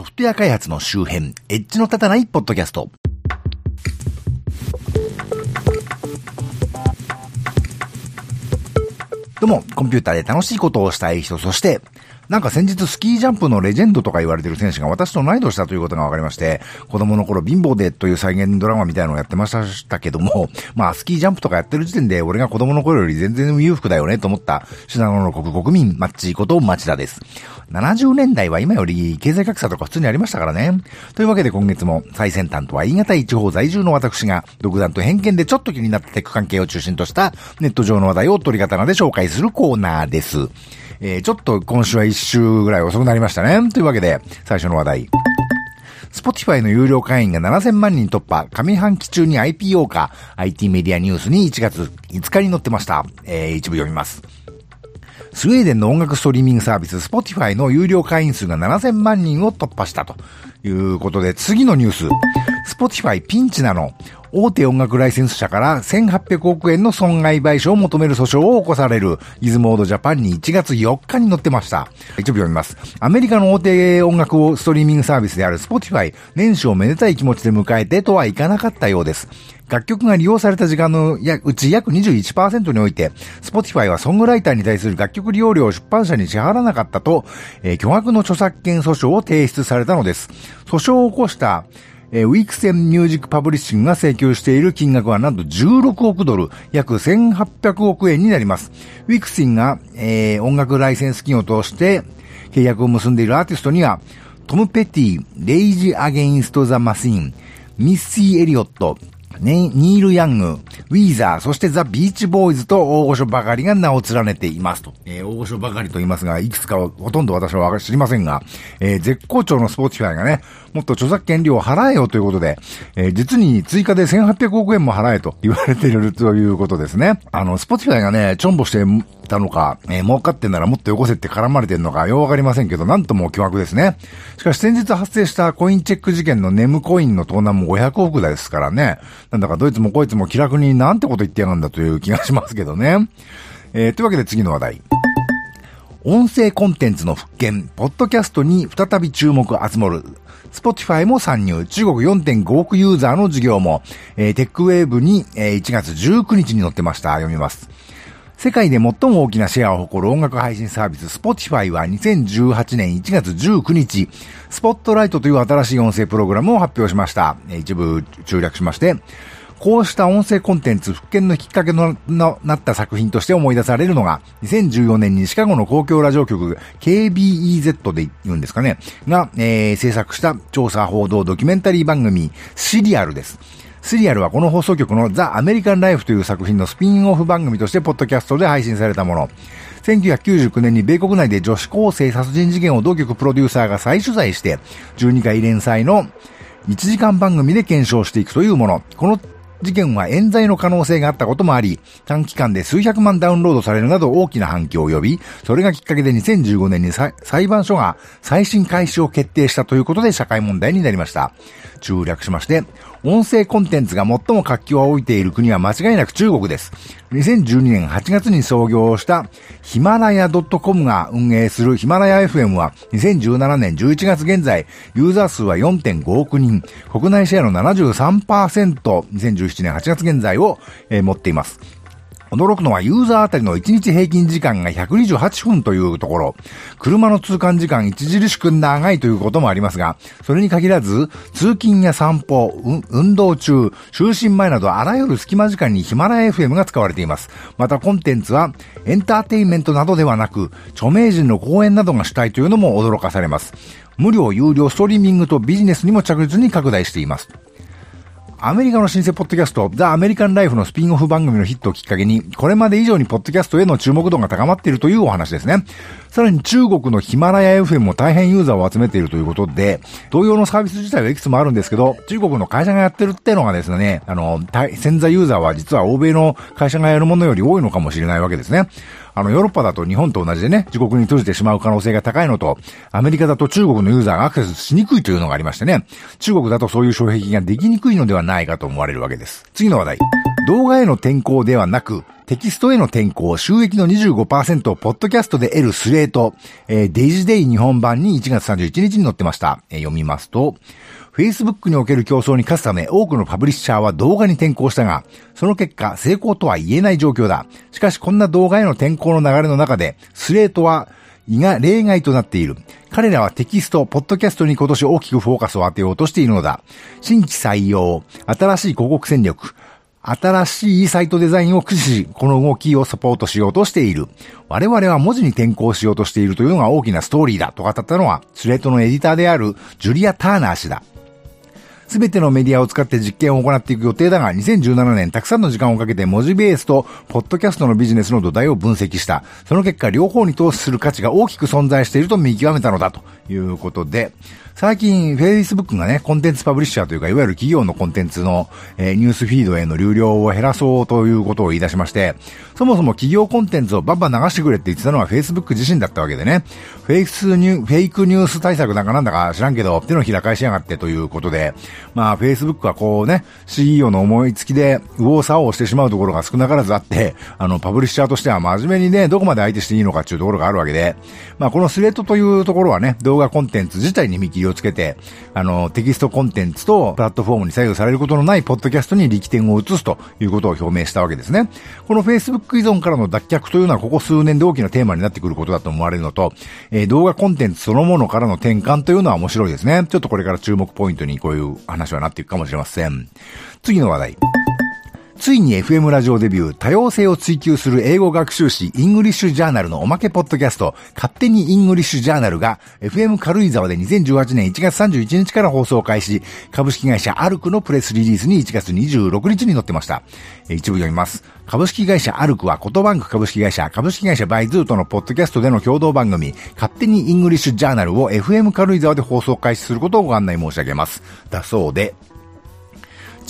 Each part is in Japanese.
ソフトウェア開発の周辺、エッジの立たないポッドキャスト。どうも、コンピューターで楽しいことをしたい人、そして、なんか先日スキージャンプのレジェンドとか言われてる選手が私と同い年だということが分かりまして、子供の頃貧乏でという再現ドラマみたいなのをやってましたけども、まあスキージャンプとかやってる時点で俺が子供の頃より全然裕福だよねと思った品物の国国民マッチこと町田です。70年代は今より経済格差とか普通にありましたからね。というわけで今月も最先端とは言い難い地方在住の私が独断と偏見でちょっと気になったテック関係を中心としたネット上の話題を取り刀で紹介するコーナーです。えー、ちょっと今週は一週ぐらい遅くなりましたね。というわけで、最初の話題。Spotify の有料会員が7000万人突破、上半期中に IPO か、IT メディアニュースに1月5日に載ってました。えー、一部読みます。スウェーデンの音楽ストリーミングサービス Spotify の有料会員数が7000万人を突破したということで、次のニュース。Spotify ピンチなの。大手音楽ライセンス社から1800億円の損害賠償を求める訴訟を起こされる、ギズモードジャパンに1月4日に載ってました。一部読みます。アメリカの大手音楽をストリーミングサービスである Spotify、年始をめでたい気持ちで迎えてとはいかなかったようです。楽曲が利用された時間のうち約21%において、Spotify はソングライターに対する楽曲利用料を出版社に支払わなかったと、えー、巨額の著作権訴訟を提出されたのです。訴訟を起こしたえー、ウィークセンミュージックパブリッシングが請求している金額はなんと16億ドル、約1800億円になります。ウィークセンが、えー、音楽ライセンス金を通して契約を結んでいるアーティストには、トム・ペティ、レイジ・アゲインスト・ザ・マシン、ミッシー・エリオット、ニール・ヤング、ウィーザー、そしてザ・ビーチボーイズと大御所ばかりが名を連ねていますと。えー、大御所ばかりと言いますが、いくつかはほとんど私は知りませんが、えー、絶好調のスポーツファイがね、もっと著作権料を払えよということで、えー、実に追加で1800億円も払えと言われているということですね。あの、スポーツファイがね、ちょんぼしてたのか、えー、儲かってんならもっとよこせって絡まれてんのか、ようわかりませんけど、なんとも巨額ですね。しかし先日発生したコインチェック事件のネムコインの盗難も500億ですからね。なんだかどいつもこいつも気楽になんてこと言ってやがんだという気がしますけどね。えー、というわけで次の話題。音声コンテンツの復権、ポッドキャストに再び注目集まる。 Spotify も参入。中国4.5億ユーザーの事業も、えー、 TechWave に、えー、1月19日に載ってました。読みます。世界で最も大きなシェアを誇る音楽配信サービス Spotify は2018年1月19日、スポットライトという新しい音声プログラムを発表しました。一部中略しまして、こうした音声コンテンツ復権のきっかけのなった作品として思い出されるのが、2014年にシカゴの公共ラジオ局 KBEZ で言うんですかね、が、えー、制作した調査報道ドキュメンタリー番組シリアルです。シリアルはこの放送局のザ・アメリカン・ライフという作品のスピンオフ番組としてポッドキャストで配信されたもの。1999年に米国内で女子高生殺人事件を同局プロデューサーが再取材して、12回連載の1時間番組で検証していくというもの。この事件は冤罪の可能性があったこともあり、短期間で数百万ダウンロードされるなど大きな反響を呼び、それがきっかけで2015年に裁判所が再審開始を決定したということで社会問題になりました。中略しまして、音声コンテンツが最も活気を置いている国は間違いなく中国です。2012年8月に創業したヒマラヤ .com が運営するヒマラヤ FM は2017年11月現在、ユーザー数は4.5億人、国内シェアの73%、2017年8月現在を、えー、持っています。驚くのはユーザーあたりの1日平均時間が128分というところ、車の通関時間著しく長いということもありますが、それに限らず、通勤や散歩、運動中、就寝前などあらゆる隙間時間にヒマラヤ FM が使われています。またコンテンツはエンターテインメントなどではなく、著名人の講演などが主体というのも驚かされます。無料、有料、ストリーミングとビジネスにも着実に拡大しています。アメリカの新生ポッドキャスト、ザ・アメリカン・ライフのスピンオフ番組のヒットをきっかけに、これまで以上にポッドキャストへの注目度が高まっているというお話ですね。さらに中国のヒマラヤ FM も大変ユーザーを集めているということで、同様のサービス自体はいくつもあるんですけど、中国の会社がやってるってのがですね、あの、潜在ユーザーは実は欧米の会社がやるものより多いのかもしれないわけですね。あの、ヨーロッパだと日本と同じでね、自国に閉じてしまう可能性が高いのと、アメリカだと中国のユーザーがアクセスしにくいというのがありましてね、中国だとそういう障壁ができにくいのではないかと思われるわけです。次の話題。動画への転向ではなく、テキストへの転校、収益の25%をポッドキャストで得るスレート、えー、デイジデイ日本版に1月31日に載ってました。えー、読みますと、Facebook における競争に勝つため多くのパブリッシャーは動画に転向したが、その結果成功とは言えない状況だ。しかしこんな動画への転向の流れの中で、スレートは意が例外となっている。彼らはテキスト、ポッドキャストに今年大きくフォーカスを当てようとしているのだ。新規採用、新しい広告戦略、新しいサイトデザインを駆使し、この動きをサポートしようとしている。我々は文字に転向しようとしているというのが大きなストーリーだと語ったのは、スレートのエディターであるジュリア・ターナー氏だ。すべてのメディアを使って実験を行っていく予定だが、2017年たくさんの時間をかけて文字ベースとポッドキャストのビジネスの土台を分析した。その結果、両方に投資する価値が大きく存在していると見極めたのだということで、最近、Facebook がね、コンテンツパブリッシャーというか、いわゆる企業のコンテンツの、えー、ニュースフィードへの流量を減らそうということを言い出しまして、そもそも企業コンテンツをバンバン流してくれって言ってたのは Facebook 自身だったわけでね、フェイクニュフェイクニュース対策なんかなんだか知らんけど、手のひら返しやがってということで、まあ Facebook はこうね、CEO の思いつきで右往左往してしまうところが少なからずあって、あの、パブリッシャーとしては真面目にね、どこまで相手していいのかっていうところがあるわけで、まあこのスレッドというところはね、動画コンテンツ自体に見切りををつけて、あの、テキストコンテンツとプラットフォームに左右されることのないポッドキャストに力点を移すということを表明したわけですね。この Facebook 依存からの脱却というのはここ数年で大きなテーマになってくることだと思われるのと、えー、動画コンテンツそのものからの転換というのは面白いですね。ちょっとこれから注目ポイントにこういう話はなっていくかもしれません。次の話題。ついに FM ラジオデビュー、多様性を追求する英語学習誌、 ENGLISH JOURNAL のおまけポッドキャスト、勝手に ENGLISH JOURNAL が、FM 軽井沢で2018年1月31日から放送開始、株式会社アルクのプレスリリースに1月26日に載ってました。一部読みます。株式会社アルクは、コトバンク株式会社、株式会社バイズーとのポッドキャストでの共同番組、勝手に ENGLISH JOURNAL を FM 軽井沢で放送開始することをご案内申し上げます。だそうで、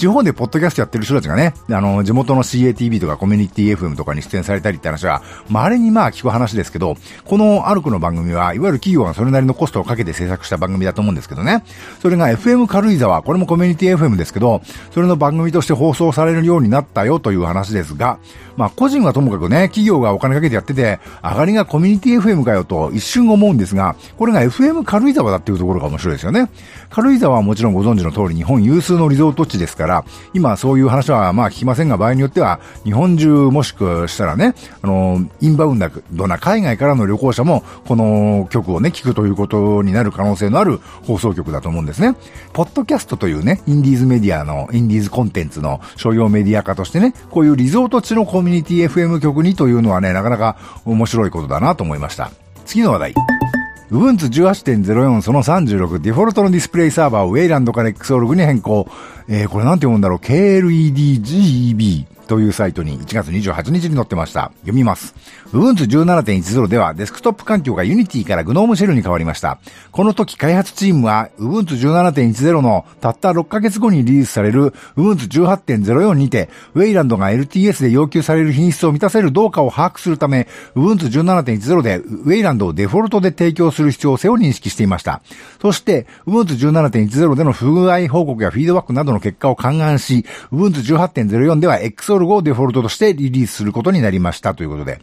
地方でポッドキャストやってる人たちがね、あの、地元の CATV とかコミュニティ FM とかに出演されたりって話は、稀にまあ聞く話ですけど、このアルクの番組は、いわゆる企業がそれなりのコストをかけて制作した番組だと思うんですけどね。それが FM 軽井沢、これもコミュニティ FM ですけど、それの番組として放送されるようになったよという話ですが、まあ個人はともかくね、企業がお金かけてやってて、上がりがコミュニティ FM かよと一瞬思うんですが、これが FM 軽井沢だっていうところが面白いですよね。軽井沢はもちろんご存知の通り日本有数のリゾート地ですから、今そういう話はまあ聞きませんが、場合によっては、日本中もしくしたらね、あの、インバウンドな海外からの旅行者も、この曲をね、聞くということになる可能性のある放送局だと思うんですね。ポッドキャストというね、インディーズメディアの、インディーズコンテンツの商用メディア化としてね、こういうリゾート地のコミュニティ FM 局にというのはね、なかなか面白いことだなと思いました。次の話題。Ubuntu 18.04その36デフォルトのディスプレイサーバーをウェイランドから Xorg に変更。えー、これなんて読むんだろう ?KLEDGEB。というサイトに1月28日に載ってました。読みます。Ubuntu 17.10ではデスクトップ環境が Unity から GNOME シェルに変わりました。この時開発チームは Ubuntu 17.10のたった6ヶ月後にリリースされる Ubuntu 18.04にて、ウェイランドが LTS で要求される品質を満たせるどうかを把握するため、Ubuntu 17.10でウェイランドをデフォルトで提供する必要性を認識していました。そして、Ubuntu 17.10での不具合報告やフィードバックなどの結果を勘案し、Ubuntu 18.04では XO ルをデフォルトとしてリリースすることになりましたということで、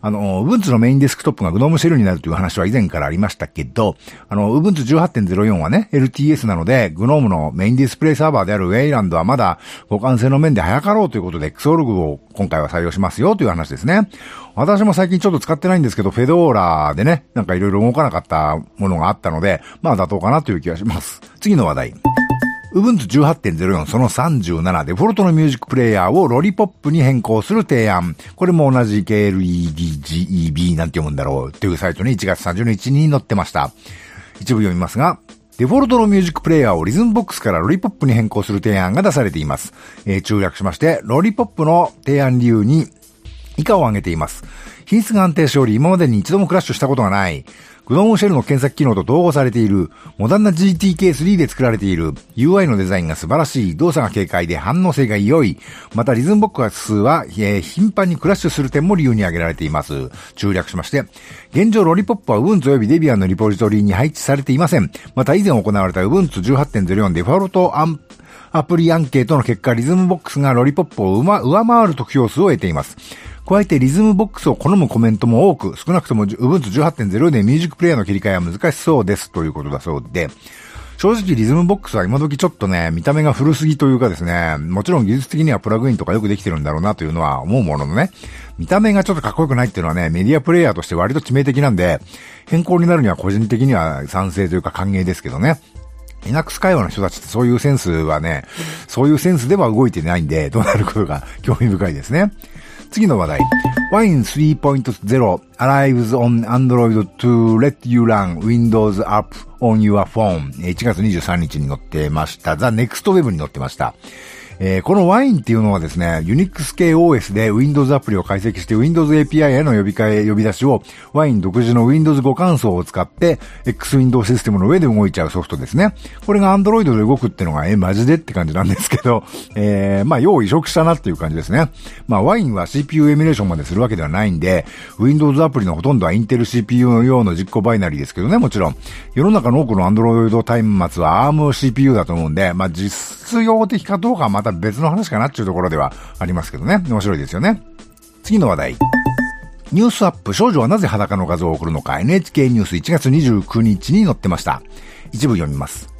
あの、Ubuntu のメインデスクトップが GNOME シェルになるという話は以前からありましたけど、あの、Ubuntu 18.04はね、LTS なので、GNOME のメインディスプレイサーバーである Wayland はまだ互換性の面で早かろうということで、Xorg を今回は採用しますよという話ですね。私も最近ちょっと使ってないんですけど、フェドーラでね、なんかいろいろ動かなかったものがあったので、まあ妥当かなという気がします。次の話題。Ubuntu 18.04その37デフォルトのミュージックプレイヤーをロリポップに変更する提案。これも同じ KLEDGEB なんて読むんだろうというサイトに1月30日に載ってました。一部読みますが、デフォルトのミュージックプレイヤーを Rhythmbox から Lollypop に変更する提案が出されています。えー、中略しまして、 Lollypop の提案理由に以下を挙げています。品質が安定しており、今までに一度もクラッシュしたことがない。 GNOME Shell の検索機能と統合されている、モダンな GTK3 で作られている、UI のデザインが素晴らしい、動作が軽快で反応性が良い、また Rhythmbox は、えー、頻繁にクラッシュする点も理由に挙げられています。中略しまして、現状 Lollypop は Ubuntu 及び Debian のリポジトリに配置されていません。また以前行われた Ubuntu 18.04デフォルトアンプアプリアンケートの結果、 Rhythmbox が Lollypop を上回る得票数を得ています。加えて Rhythmbox を好むコメントも多く、少なくとも Ubuntu 18.0でミュージックプレイヤーの切り替えは難しそうですということだそうで、正直 Rhythmbox は今時ちょっとね、見た目が古すぎというかですね、もちろん技術的にはプラグインとかよくできてるんだろうなというのは思うもののね、見た目がちょっとかっこよくないっていうのはね、メディアプレイヤーとして割と致命的なんで、変更になるには個人的には賛成というか歓迎ですけどね。Linux 会話の人たちってそういうセンスはね、そういうセンスでは動いてないんで、どうなることが興味深いですね。次の話題。Wine 3.0 arrives on Android to let you run Windows app on your phone. 1月23日に載ってました。The Next Web に載ってました。えー、このワインっていうのはですね、Unix 系 OS で Windows アプリを解析して Windows API への呼び替え、呼び出しをワイン独自の Windows 互換層を使って X-Window システムの上で動いちゃうソフトですね。これが Android で動くっていうのが、え、マジでって感じなんですけど、えー、まあ、よう移植したなっていう感じですね。まあ、ワインは CPU エミュレーションまでするわけではないんで、Windows アプリのほとんどは Intel CPU 用の実行バイナリーですけどね、もちろん。世の中の多くの Android 端末は ARM CPU だと思うんで、まあ、実用的かどうかはまたた別の話かなっていうところではありますけどね。面白いですよね。次の話題。ニュースアップ、少女はなぜ裸の画像を送るのか NHK ニュース1月29日に載ってました。一部読みます。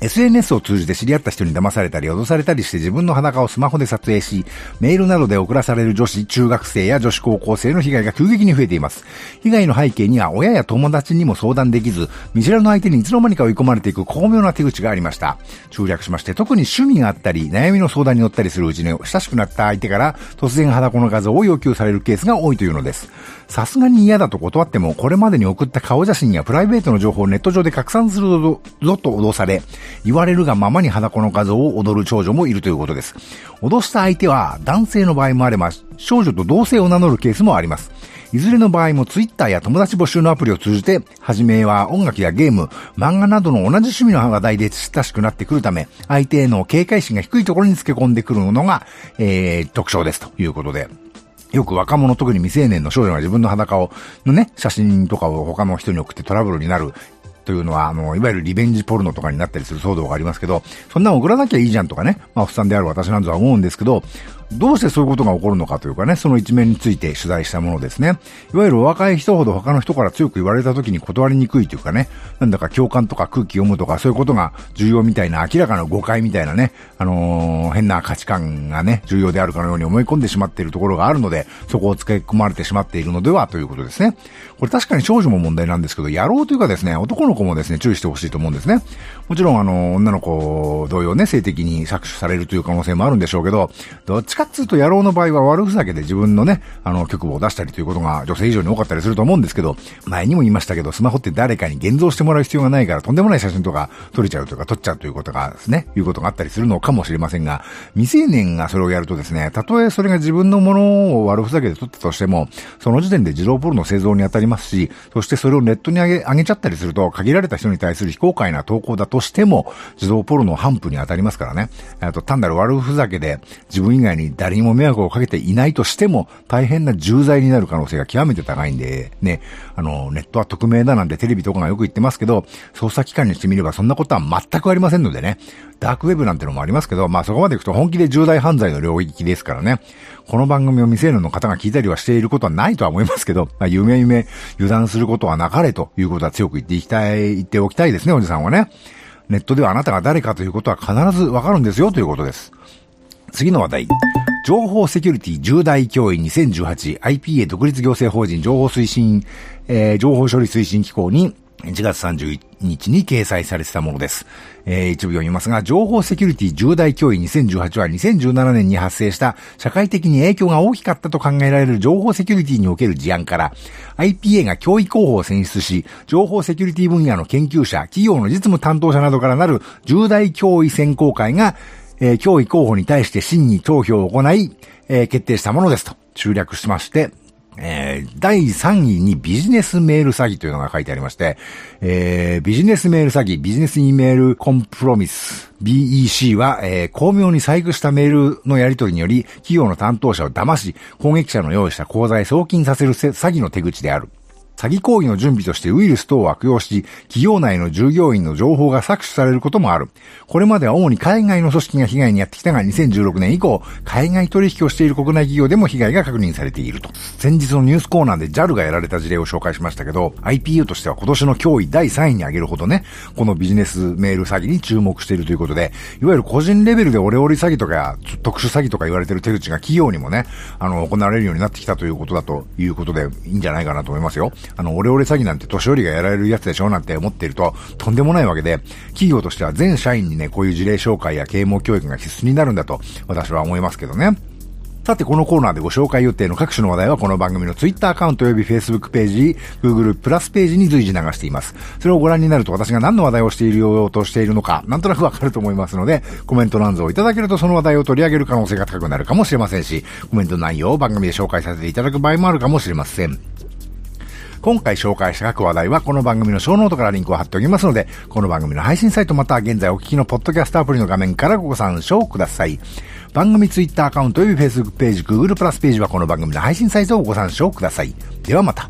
SNS を通じて知り合った人に騙されたり脅されたりして自分の裸をスマホで撮影し、メールなどで送らされる女子、中学生や女子高校生の被害が急激に増えています。被害の背景には親や友達にも相談できず、見知らぬ相手にいつの間にか追い込まれていく巧妙な手口がありました。中略しまして、特に趣味があったり、悩みの相談に乗ったりするうちに親しくなった相手から突然裸の画像を要求されるケースが多いというのです。さすがに嫌だと断っても、これまでに送った顔写真やプライベートの情報をネット上で拡散するぞと脅され、言われるがままに裸の画像を踊る少女もいるということです。脅した相手は男性の場合もあれば、少女と同性を名乗るケースもあります。いずれの場合もツイッターや友達募集のアプリを通じて、はじめは音楽やゲーム、漫画などの同じ趣味の話題で親しくなってくるため、相手への警戒心が低いところにつけ込んでくるのが、えー、特徴ですということで。よく若者、特に未成年の少女が自分の裸を、のね、写真とかを他の人に送ってトラブルになるというのは、あの、いわゆるリベンジポルノとかになったりする騒動がありますけど、そんな送らなきゃいいじゃんとかね、まあ、おっさんである私なんぞは思うんですけど、どうしてそういうことが起こるのかというかね、その一面について取材したものですね。いわゆる若い人ほど他の人から強く言われた時に断りにくいというかね、なんだか共感とか空気読むとかそういうことが重要みたいな明らかな誤解みたいなね、あのー、変な価値観がね、重要であるかのように思い込んでしまっているところがあるので、そこを付け込まれてしまっているのではということですね。これ確かに少女も問題なんですけど、野郎というかですね、男の子もですね、注意してほしいと思うんですね。もちろんあの、女の子同様ね、性的に搾取されるという可能性もあるんでしょうけど、どっちかっつうと野郎の場合は悪ふざけで自分のね、あの、曲を出したりということが女性以上に多かったりすると思うんですけど、前にも言いましたけど、スマホって誰かに現像してもらう必要がないから、とんでもない写真とか撮れちゃうというか、撮っちゃうということがですね、いうことがあったりするのかもしれませんが、未成年がそれをやるとですね、たとえそれが自分のものを悪ふざけで撮ったとしても、その時点で自動ポルの製造に当たりますし、そしてそれをネットに上げ、上げちゃったりすると、限られた人に対する非公開な投稿だととしても、自動ポルの反布に当たりますからね。あと、単なる悪ふざけで、自分以外に誰にも迷惑をかけていないとしても、大変な重罪になる可能性が極めて高いんで、ね、あの、ネットは匿名だなんてテレビとかがよく言ってますけど、捜査機関にしてみればそんなことは全くありませんのでね、ダークウェブなんてのもありますけど、まあそこまで行くと本気で重大犯罪の領域ですからね、この番組を未成年の方が聞いたりはしていることはないとは思いますけど、まあ、夢夢油断することはなかれということは強く言っていきたい、言っておきたいですね、おじさんはね。ネットではあなたが誰かということは必ずわかるんですよということです。次の話題。情報セキュリティ重大脅威 2018IPA 独立行政法人情報推進、えー、情報処理推進機構に1月31日に掲載されてたものです。えー、一部読みますが、情報セキュリティ重大脅威2018は2017年に発生した社会的に影響が大きかったと考えられる情報セキュリティにおける事案から、IPA が脅威候補を選出し、情報セキュリティ分野の研究者、企業の実務担当者などからなる重大脅威選考会がえー、脅威候補に対して真に投票を行い、えー、決定したものですと、中略しまして、えー、第3位にビジネスメール詐欺というのが書いてありまして、えー、ビジネスメール詐欺、ビジネスイメールコンプロミス、BEC は、えー、巧妙に細工したメールのやり取りにより、企業の担当者を騙し、攻撃者の用意した口座へ送金させる詐欺の手口である。詐欺行為の準備としてウイルス等を悪用し、企業内の従業員の情報が搾取されることもある。これまでは主に海外の組織が被害にやってきたが、2016年以降、海外取引をしている国内企業でも被害が確認されていると。先日のニュースコーナーで JAL がやられた事例を紹介しましたけど、IPU としては今年の脅威第3位に挙げるほどね、このビジネスメール詐欺に注目しているということで、いわゆる個人レベルでオレオレ詐欺とか、特殊詐欺とか言われている手口が企業にもね、あの、行われるようになってきたということだということでいいんじゃないかなと思いますよ。あの、オレオレ詐欺なんて年寄りがやられるやつでしょなんて思っていると、とんでもないわけで、企業としては全社員にね、こういう事例紹介や啓蒙教育が必須になるんだと、私は思いますけどね。さて、このコーナーでご紹介予定の各種の話題はこの番組の Twitter アカウント及び Facebook ページ、Google プラスページに随時流しています。それをご覧になると私が何の話題をしているようとしているのか、なんとなくわかると思いますので、コメント欄図をいただけるとその話題を取り上げる可能性が高くなるかもしれませんし、コメント内容を番組で紹介させていただく場合もあるかもしれません。今回紹介した各話題はこの番組のショーノートからリンクを貼っておきますので、この番組の配信サイトまたは現在お聞きのポッドキャストアプリの画面からご参照ください。番組ツイッターアカウントよび Facebook ページ、Google プラスページはこの番組の配信サイトをご参照ください。ではまた。